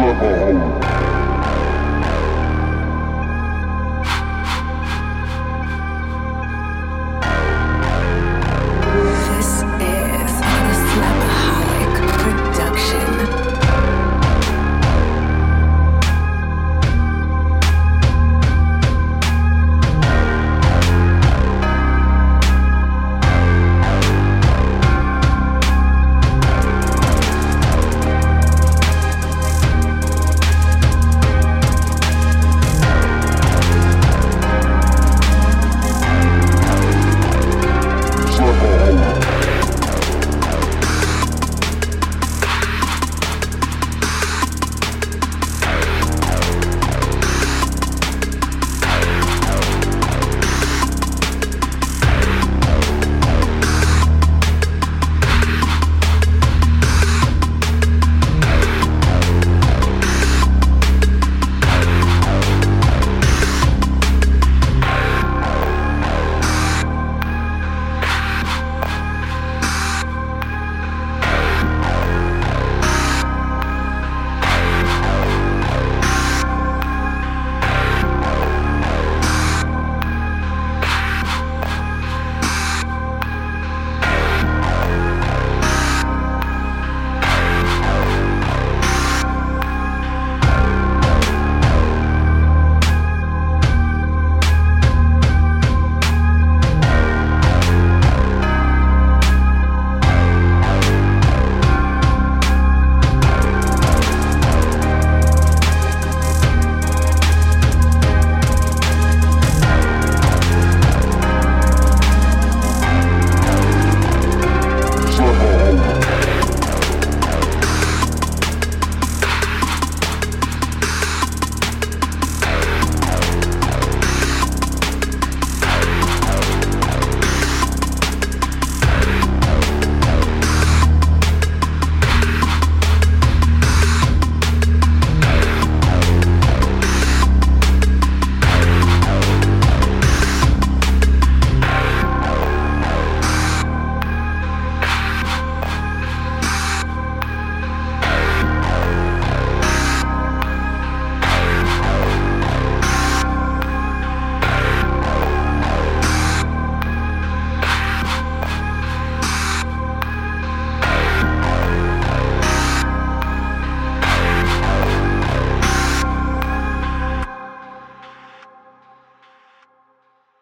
summer.